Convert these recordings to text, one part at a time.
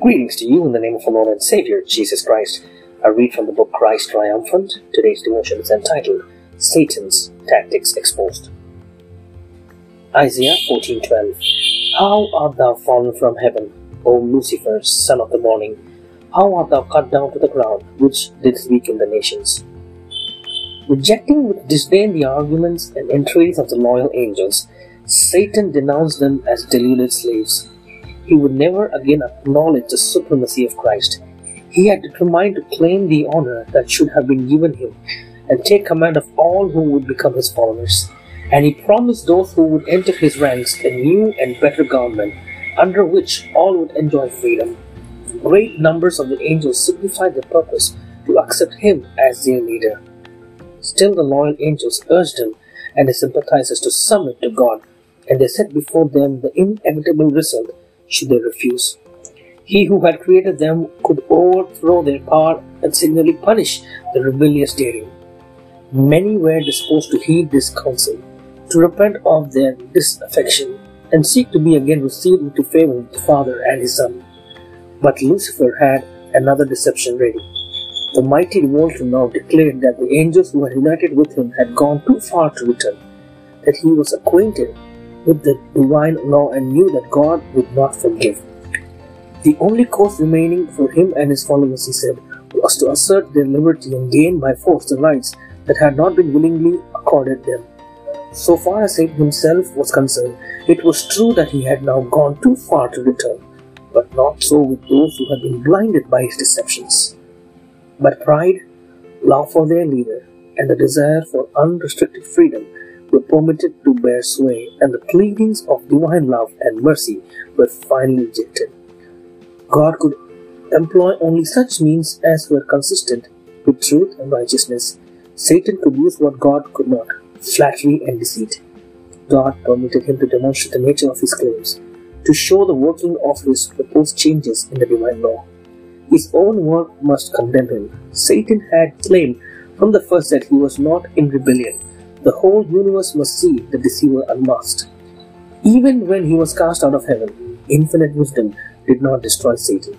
Greetings to you in the name of our Lord and Savior, Jesus Christ. I read from the book Christ Triumphant. Today's devotion is entitled Satan's Tactics Exposed. Isaiah 14:12 How art thou fallen from heaven, O Lucifer, son of the morning? How art thou cut down to the ground, which didst weaken the nations? Rejecting with disdain the arguments and entreaties of the loyal angels, Satan denounced them as deluded slaves he would never again acknowledge the supremacy of Christ. He had determined to claim the honor that should have been given him and take command of all who would become his followers. And he promised those who would enter his ranks a new and better government under which all would enjoy freedom. Great numbers of the angels signified their purpose to accept him as their leader. Still, the loyal angels urged him and his sympathizers to submit to God, and they set before them the inevitable result should they refuse. He who had created them could overthrow their power and signally punish the rebellious daring. Many were disposed to heed this counsel, to repent of their disaffection, and seek to be again received into favor with the Father and His Son. But Lucifer had another deception ready. The mighty revolter now declared that the angels who had united with him had gone too far to return, that he was acquainted with the divine law and knew that God would not forgive. The only course remaining for him and his followers, he said, was to assert their liberty and gain by force the rights that had not been willingly accorded them. So far as Satan himself was concerned, it was true that he had now gone too far to return, but not so with those who had been blinded by his deceptions. But pride, love for their leader, and the desire for unrestricted freedom were permitted to bear sway, and the pleadings of divine love and mercy were finally rejected. God could employ only such means as were consistent with truth and righteousness. Satan could use what God could not flattery and deceit. God permitted him to demonstrate the nature of his claims, to show the working of his proposed changes in the divine law. His own work must condemn him. Satan had claimed from the first that he was not in rebellion the whole universe must see the deceiver unmasked. Even when he was cast out of heaven, infinite wisdom did not destroy Satan.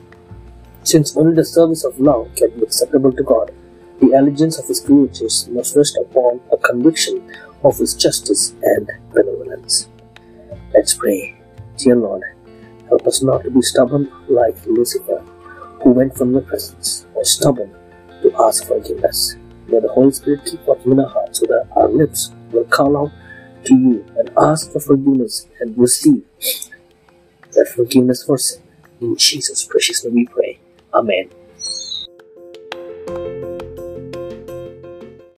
Since only the service of love can be acceptable to God, the allegiance of his creatures must rest upon a conviction of his justice and benevolence. Let's pray. Dear Lord, help us not to be stubborn like Lucifer, who went from your presence, or stubborn to ask forgiveness. May the Holy Spirit keep our hearts so that our lips will call out to you and ask for forgiveness and receive that forgiveness for sin. In Jesus' precious name we pray. Amen.